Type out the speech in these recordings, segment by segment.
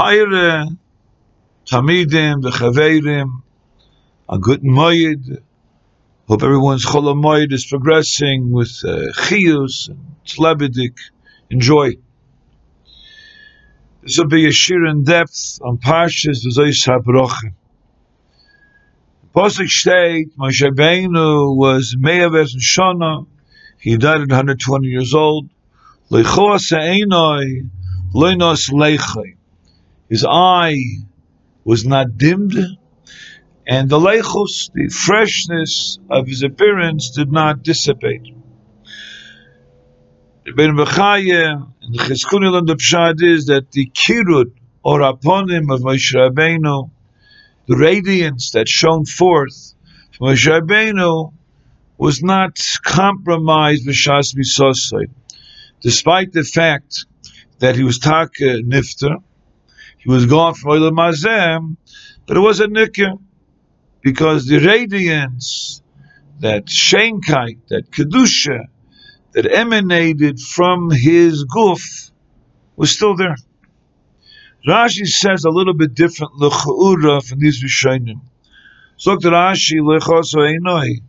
Peire, Tamidim, V'chaverim, a good moed. Hope everyone's chol is progressing with uh, chiyus and tlebedik. Enjoy. This will be a shir in depth on Parshas V'zois HaBrocha. Pasuk state, Moshe Rabbeinu was Me'aves Shana. He died at 120 years old. Leichos Einoi, Leinos Leichai. His eye was not dimmed, and the leichus, the freshness of his appearance, did not dissipate. Ben Bechaya and the Chizkuni and the Pshad is that the kirud or him of Moshe Rabbeinu, the radiance that shone forth from Moshe Rabbeinu, was not compromised b'shas misosai, despite the fact that he was taka nifter, he was gone from Olam Hazeh, but it was a nikah because the radiance, that shenkite, that kedusha, that emanated from his guf was still there. Rashi says a little bit different l'cha'ura from these Rishonim. So Rashi lechaso einoi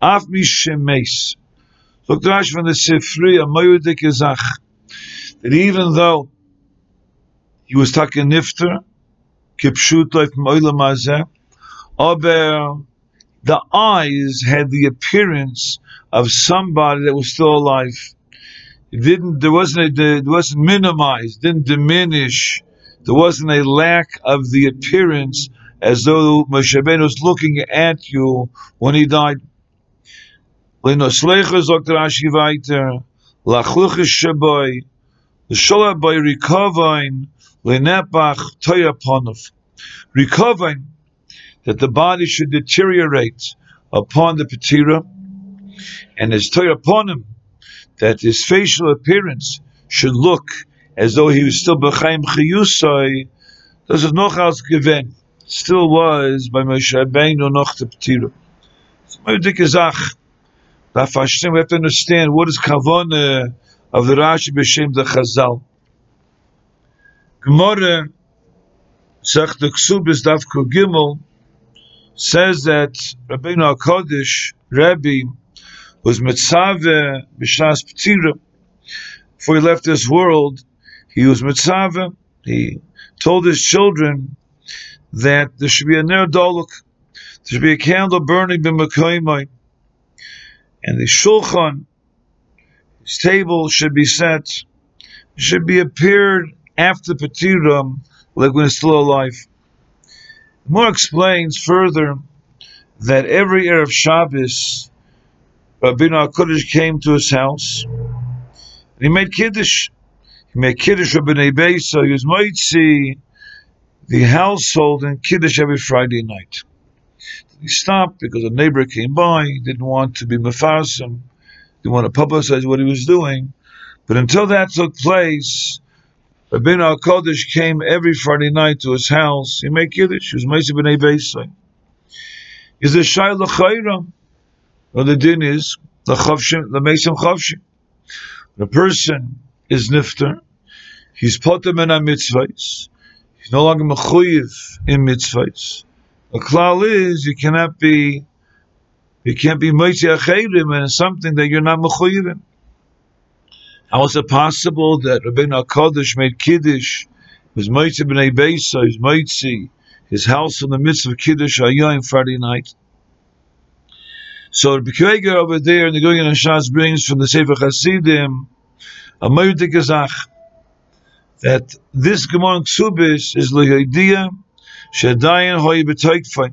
af mishemes. So Rashi from the Sifri a moyudik izach that even though he was taking nifter kipshuto from oilam hazeh, aber the eyes had the appearance of somebody that was still alive. It didn't. There wasn't. A, it wasn't minimized. Didn't diminish. There wasn't a lack of the appearance as though Moshe Rabbeinu was looking at you when he died. Rashi Lenepach toyaponov. Rikovain that the body should deteriorate upon the patira, and his upon that his facial appearance should look as though he was still b'chaim chiyusai. Das is noch als given. Still was by Moshe Rabbeinu noch the patira. It's a very. We have to understand what is kavana of the Rashi b'shem the Chazal. Gemara, Sech the Ksubis Davko Gimel, says that Rabbeinu HaKodesh, Rabbi, was mitzvah b'shas p'tira. Before he left this world, he was mitzvah. He told his children that there should be a ner doluk, there should be a candle burning b'makoymai, and the shulchan, his table should be set, should be appeared after Patiram, like when it's still alive. More explains further that every Erev Shabbos, Rabbeinu HaKodesh came to his house, and he made Kiddush. He made Kiddush Rabbeinu Beisa, he was Moitzi, the household in Kiddush every Friday night. He stopped because a neighbor came by, he didn't want to be Mefarsim, didn't want to publicize what he was doing. But until that took place, Rabbeinu HaKodesh came every Friday night to his house. He made Kiddush. He was Mesi B'nai Beisai. Is a Shai L'chayra. Well, the din is, the Chavshim, the Mesim Chavshim. The person is Nifter. He's Potem in a mitzvahs. He's no longer Mechuyiv in mitzvahs. The klal is, you cannot be, you can't be Meisi Achayrim and something that you're not Mechuyiv in. How is it possible that Rabbeinu HaKadosh made Kiddush, his Moitzi b'nei Beisa, his Moitzi, his house in the midst of Kiddush Ayah Friday night? So the Bekweger over there in the Gilyon HaShas brings from the Sefer Hasidim a Moedik that this Gemara Ksubis is Lehoidia Shadayan Hoy B'toikfai.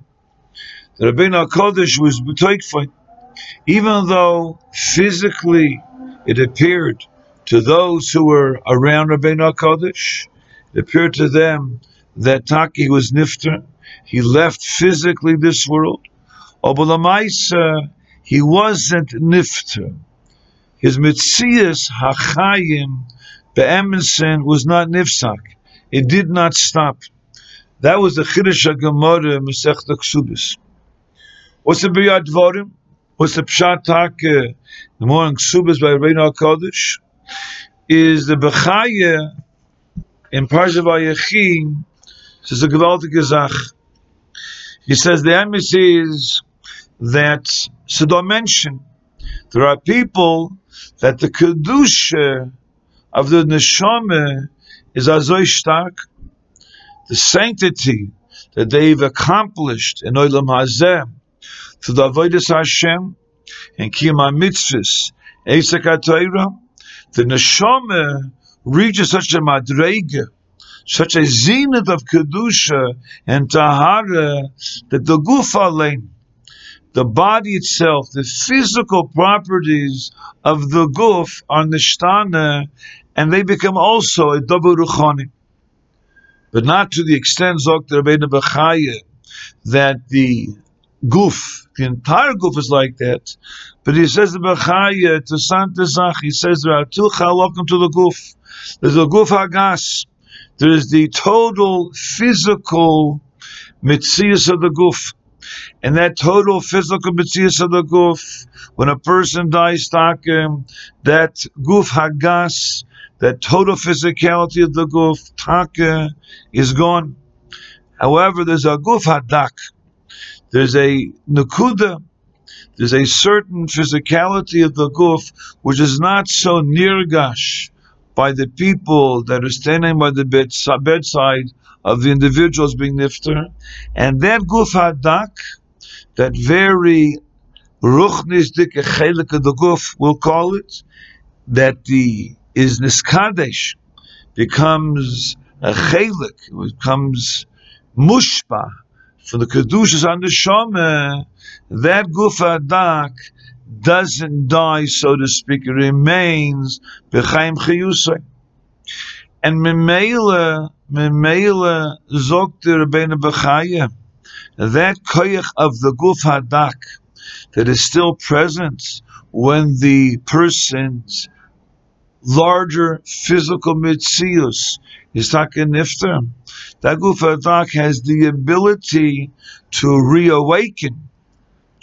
The Rabbeinu was B'toikfai. Even though physically it appeared to those who were around Rabbeinu HaKadosh, it appeared to them that Taki was nifter. He left physically this world. Obelamaisa, he wasn't nifter. His mitzias hachayim be'emensen was not nifsak. It did not stop. That was the Chiddush HaGemara Masechta Ksubis. What's the Biyad Dvorim? What's the Pshat Tak, uh, the morning Ksubis by Rabbeinu HaKadosh? Is the Bechaya in Parsha Vayechi, this is a gewaltige Zach. He says the emes is that Sidon mentioned there are people that the kedusha of the neshama is azoy stark, the sanctity that they've accomplished in olam hazeh to the avodas Hashem and kiyam mitzvahs, esek the neshama reaches such a madrega, such a zenith of kedusha and tahara that the gufa lane the body itself, the physical properties of the guf are nishtana, and they become also a double ruchani. But not to the extent. Rabbeinu Bechaya, that the guf, the entire guf is like that. But he says the Bechaya to Santa Zach, he says there are two welcome to the guf. There's the guf hagas. There's the total physical mitzias of the guf. And that total physical mitzias of the guf, when a person dies, takim, that guf hagas, that total physicality of the guf, taka, is gone. However, there's a guf hadak. There's a nakuda. There's a certain physicality of the guf which is not so nirgash by the people that are standing by the bedside of the individuals being nifter, and that guf hadak, that very ruchnis dik chelik of the guf, we'll call it, that the is niskadesh, becomes a chelik, becomes mushpa for the kedushas on the shoma, that guf hadak doesn't die, so to speak, it remains b'chaim chayusay. And memela, memela zokter Rabbeinu Bechaya, that koyach of the guf hadak that is still present when the person's larger physical mitzius is taken nifter. That guf hadak has the ability to reawaken,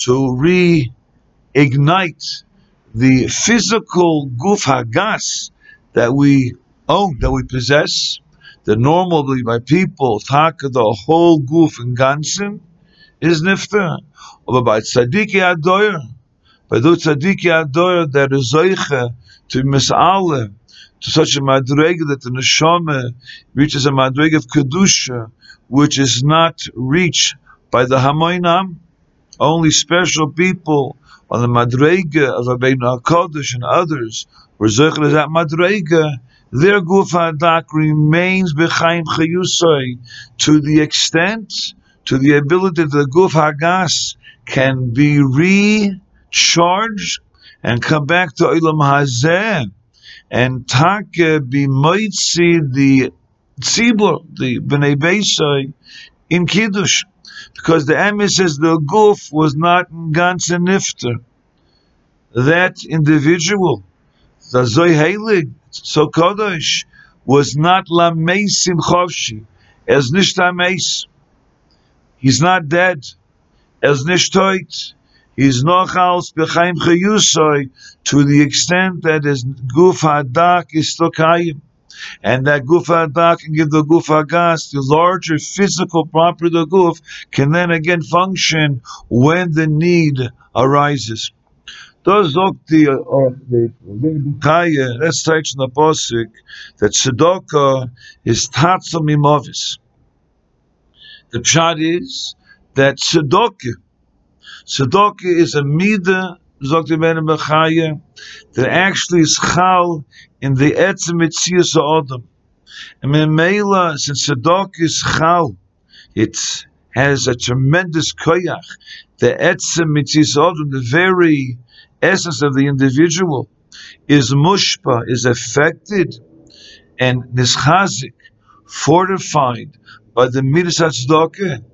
to reignite the physical guf hagas that we own, that we possess, that normally by people, taka the whole goof and is nifta. But by tzadiki adoyer, by the tzadiki adoyer that is zoiche to misale, to such a madrega that the neshama reaches a madrega of kedusha, which is not reached by the hamoinam, only special people on the madrega of Rabbeinu HaKadosh and others were zoiche that madrega, their gufadak remains behind chayusay to the extent, to the ability that the guf hagas can be recharged and come back to ilam hazeh and take be moitzi the tzibur, the bnei beisai in kiddush, because the emes says the guf was not in ganz nifter. That individual, the zoy so Kodesh was not Lameisim Chovshi, as Nishtameis. He's not dead, as Nishtoit. He's nochals bechaim chayusoi to the extent that his guf hadak is stokayim. And that guf hadak can give the guf hagas, the larger physical property of the guf, can then again function when the need arises. Sagt die, die Kaya, let's take in the Posik, that Tzedakah is Tatzam Imovis. The pshat is that Tzedakah, Tzedakah is a Mida, sagt Bechaya, that actually is Chal in the Etzem Mitzias Adam. And Memela, since Tzedakah is Chal, it has a tremendous koyach. The Etzem Mitzias Adam, the very essence of the individual is mushpa, is affected and nischazik, fortified by the midas tzedakah,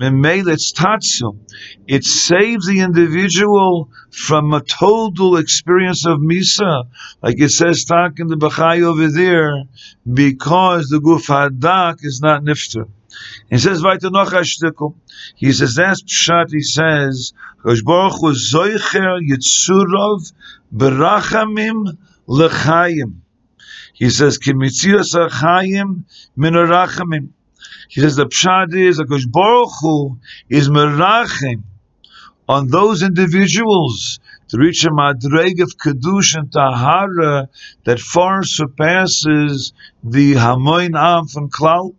memeletz tatzu. It saves the individual from a total experience of misa, like it says talk in the over there, because the guf hadak is not nifter. He says weiter noch a. He says that's pshat. He says Kosh Baruch Hu zoicher yitzurov berachamim lechayim. He says, "Kimitzias achayim min arachamim." He says the pshad is Akash Baruch Hu is merachim on those individuals to reach a madreg of kedusha and tahara that far surpasses the hamoin am from klal.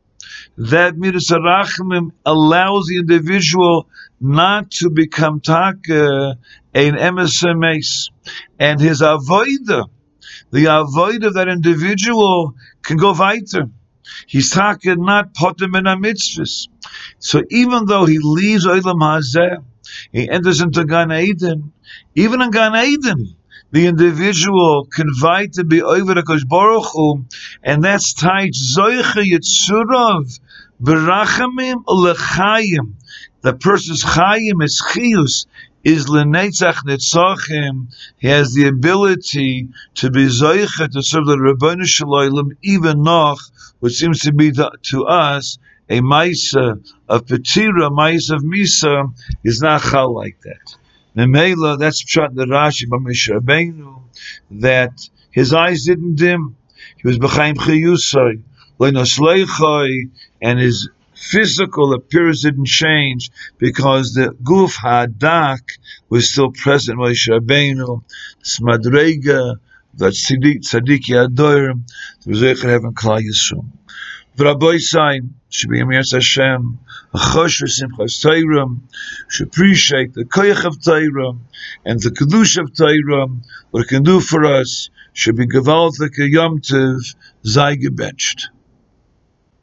That midas arachimim allows the individual not to become taka an emes and his avoida, the avoid of that individual can go weiter. He's talking not potem in a mitzvahs. So even though he leaves Olam Hazeh, he enters into Gan Eden. Even in Gan Eden, the individual can fight to be over the Baruch Hu, and that's tied Zoicha Yitzurav, Berachamim Lechayim. The person's Chayim is Chius, is Lenetzach Netzachim. He has the ability to be Zoicha to serve the Rabbanu Shalom, even noch, which seems to be to, to us a Maisa of Petira, Maisa of Misa, is not chal like that. Memela, that's pshat the Rashi Bamisha that his eyes didn't dim. He was behind chayusay, leinosleichai, and his physical appearance didn't change because the guf hadak was still present. Moshe Rabbeinu, smadrega, that tzaddik yadorim, the zecher heaven klal yisum. V'raboy sayim, should be Amiras Hashem, a chosh v'simchas Torah, should appreciate the koyach of Torah and the kedusha of Torah, what it can do for us, should be gewaltig a yom tiv, zay gebenched.